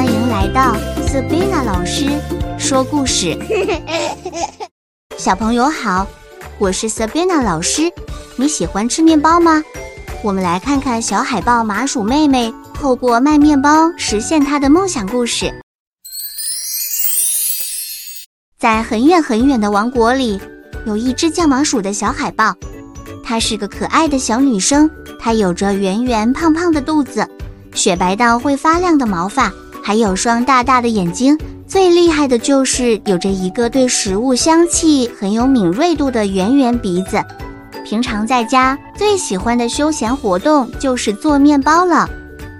欢迎来到 Sabina 老师说故事。小朋友好，我是 Sabina 老师。你喜欢吃面包吗？我们来看看小海豹麻薯妹妹透过卖面包实现她的梦想故事。在很远很远的王国里，有一只叫麻薯的小海豹，她是个可爱的小女生。她有着圆圆胖胖的肚子。雪白到会发亮的毛发，还有双大大的眼睛，最厉害的就是有着一个对食物香气很有敏锐度的圆圆鼻子。平常在家最喜欢的休闲活动就是做面包了，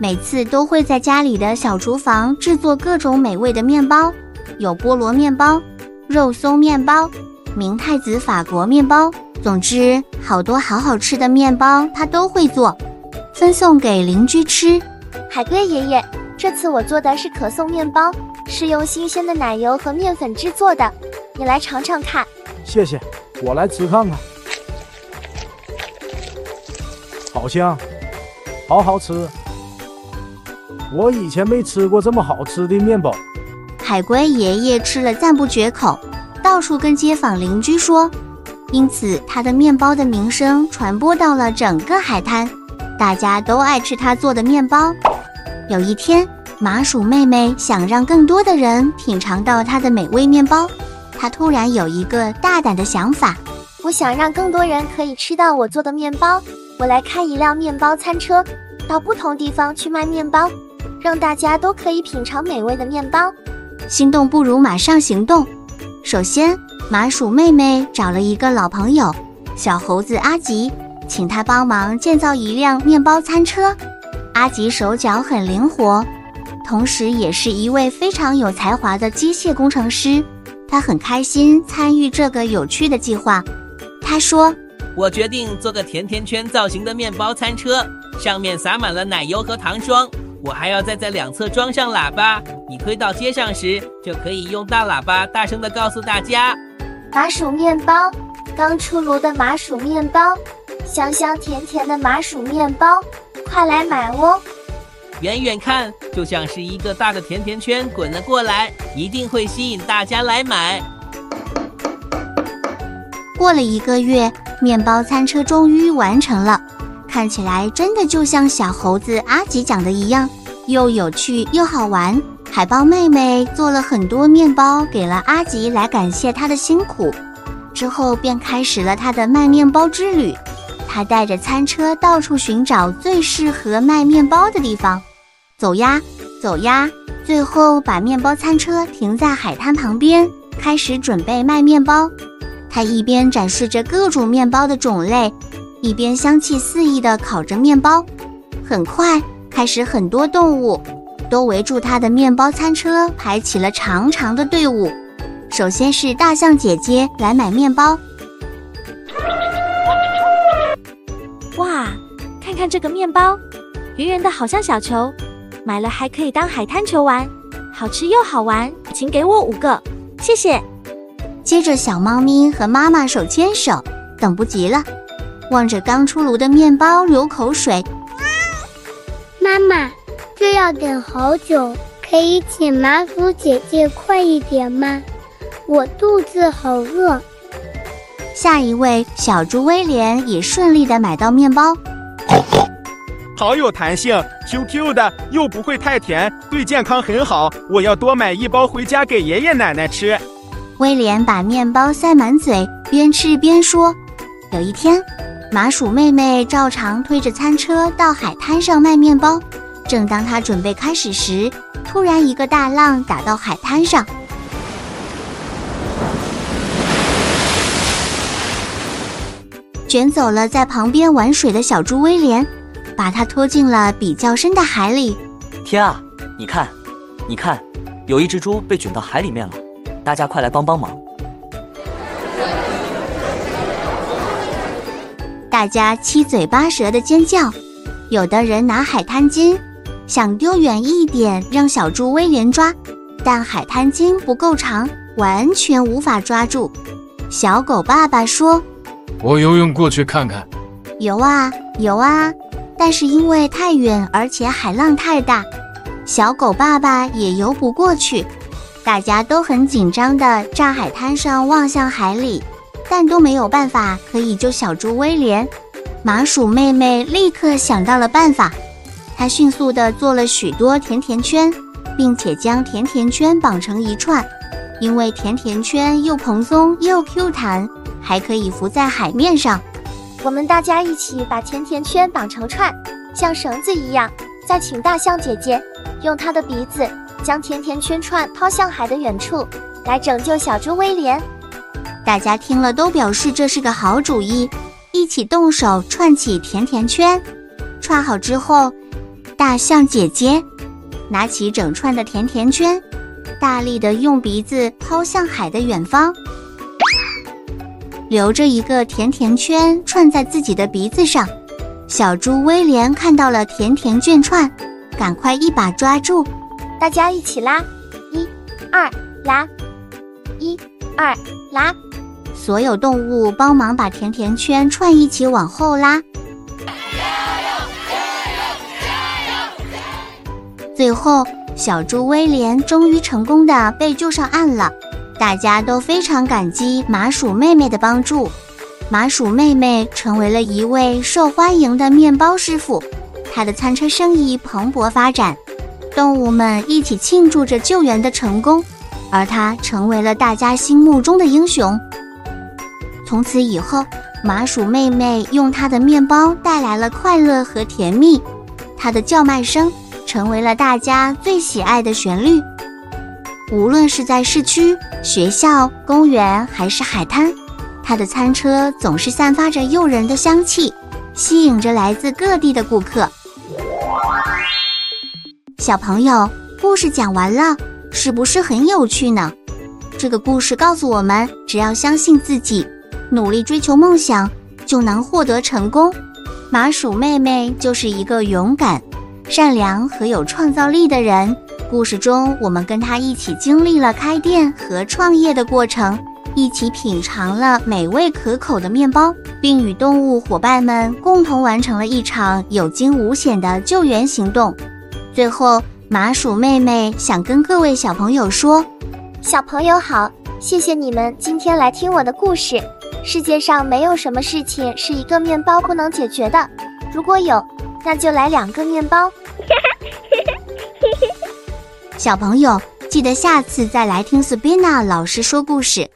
每次都会在家里的小厨房制作各种美味的面包，有菠萝面包、肉松面包、明太子法国面包，总之好多好好吃的面包他都会做，分送给邻居吃。海龟爷爷，这次我做的是可颂面包，是用新鲜的奶油和面粉制作的，你来尝尝看。谢谢，我来吃看看。好香，好好吃。我以前没吃过这么好吃的面包。海龟爷爷吃了赞不绝口，到处跟街坊邻居说，因此他的面包的名声传播到了整个海滩，大家都爱吃他做的面包。有一天，麻薯妹妹想让更多的人品尝到她的美味面包。她突然有一个大胆的想法：我想让更多人可以吃到我做的面包。我来开一辆面包餐车，到不同地方去卖面包，让大家都可以品尝美味的面包。心动不如马上行动。首先，麻薯妹妹找了一个老朋友小猴子阿吉，请他帮忙建造一辆面包餐车。阿吉手脚很灵活，同时也是一位非常有才华的机械工程师。他很开心参与这个有趣的计划。他说：“我决定做个甜甜圈造型的面包餐车，上面撒满了奶油和糖霜。我还要再在两侧装上喇叭，你推到街上时就可以用大喇叭大声地告诉大家：麻薯面包，刚出炉的麻薯面包，香香甜甜的麻薯面包。”快来买哦！远远看就像是一个大的甜甜圈滚了过来，一定会吸引大家来买。过了一个月，面包餐车终于完成了，看起来真的就像小猴子阿吉讲的一样，又有趣又好玩。海豹妹妹做了很多面包给了阿吉来感谢他的辛苦，之后便开始了他的卖面包之旅。他带着餐车到处寻找最适合卖面包的地方，走呀走呀，最后把面包餐车停在海滩旁边，开始准备卖面包。他一边展示着各种面包的种类，一边香气四溢地烤着面包。很快，开始很多动物都围住他的面包餐车，排起了长长的队伍。首先是大象姐姐来买面包。哇，看看这个面包，圆圆的，好像小球，买了还可以当海滩球玩，好吃又好玩，请给我五个，谢谢。接着，小猫咪和妈妈手牵手，等不及了，望着刚出炉的面包流口水。妈妈，这要等好久，可以请麻薯姐姐快一点吗？我肚子好饿。下一位小猪威廉也顺利的买到面包，好有弹性，Q Q 的，又不会太甜，对健康很好。我要多买一包回家给爷爷奶奶吃。威廉把面包塞满嘴，边吃边说：“有一天，麻薯妹妹照常推着餐车到海滩上卖面包。正当她准备开始时，突然一个大浪打到海滩上。”卷走了在旁边玩水的小猪威廉，把它拖进了比较深的海里。天啊，你看，你看，有一只猪被卷到海里面了，大家快来帮帮忙！大家七嘴八舌的尖叫，有的人拿海滩巾想丢远一点让小猪威廉抓，但海滩巾不够长，完全无法抓住。小狗爸爸说。我游泳过去看看，游啊游啊，但是因为太远，而且海浪太大，小狗爸爸也游不过去。大家都很紧张地站海滩上望向海里，但都没有办法可以救小猪威廉。麻薯妹妹立刻想到了办法，她迅速地做了许多甜甜圈，并且将甜甜圈绑成一串，因为甜甜圈又蓬松又 Q 弹，还可以浮在海面上。我们大家一起把甜甜圈绑成串，像绳子一样，再请大象姐姐用她的鼻子。将甜甜圈串抛向海的远处，来拯救小猪威廉。大家听了都表示这是个好主意，一起动手串起甜甜圈。串好之后，大象姐姐拿起整串的甜甜圈，大力的用鼻子抛向海的远方，留着一个甜甜圈串在自己的鼻子上。小猪威廉看到了甜甜圈串，赶快一把抓住。大家一起拉，一、二，拉，一、二，拉。所有动物帮忙把甜甜圈串一起往后拉。加油！加油！加油！最后，小猪威廉终于成功的被救上岸了。大家都非常感激麻薯妹妹的帮助。麻薯妹妹成为了一位受欢迎的面包师傅，她的餐车生意蓬勃发展。动物们一起庆祝着救援的成功，而他成为了大家心目中的英雄。从此以后，麻薯妹妹用她的面包带来了快乐和甜蜜，她的叫卖声成为了大家最喜爱的旋律。无论是在市区、学校、公园还是海滩，它的餐车总是散发着诱人的香气，吸引着来自各地的顾客。小朋友，故事讲完了，是不是很有趣呢？这个故事告诉我们，只要相信自己，努力追求梦想，就能获得成功。麻薯妹妹就是一个勇敢、善良和有创造力的人。故事中，我们跟他一起经历了开店和创业的过程，一起品尝了美味可口的面包，并与动物伙伴们共同完成了一场有惊无险的救援行动。最后，麻薯妹妹想跟各位小朋友说：“小朋友好，谢谢你们今天来听我的故事。世界上没有什么事情是一个面包不能解决的，如果有，那就来两个面包。”小朋友记得下次再来听 Sabina 老师说故事。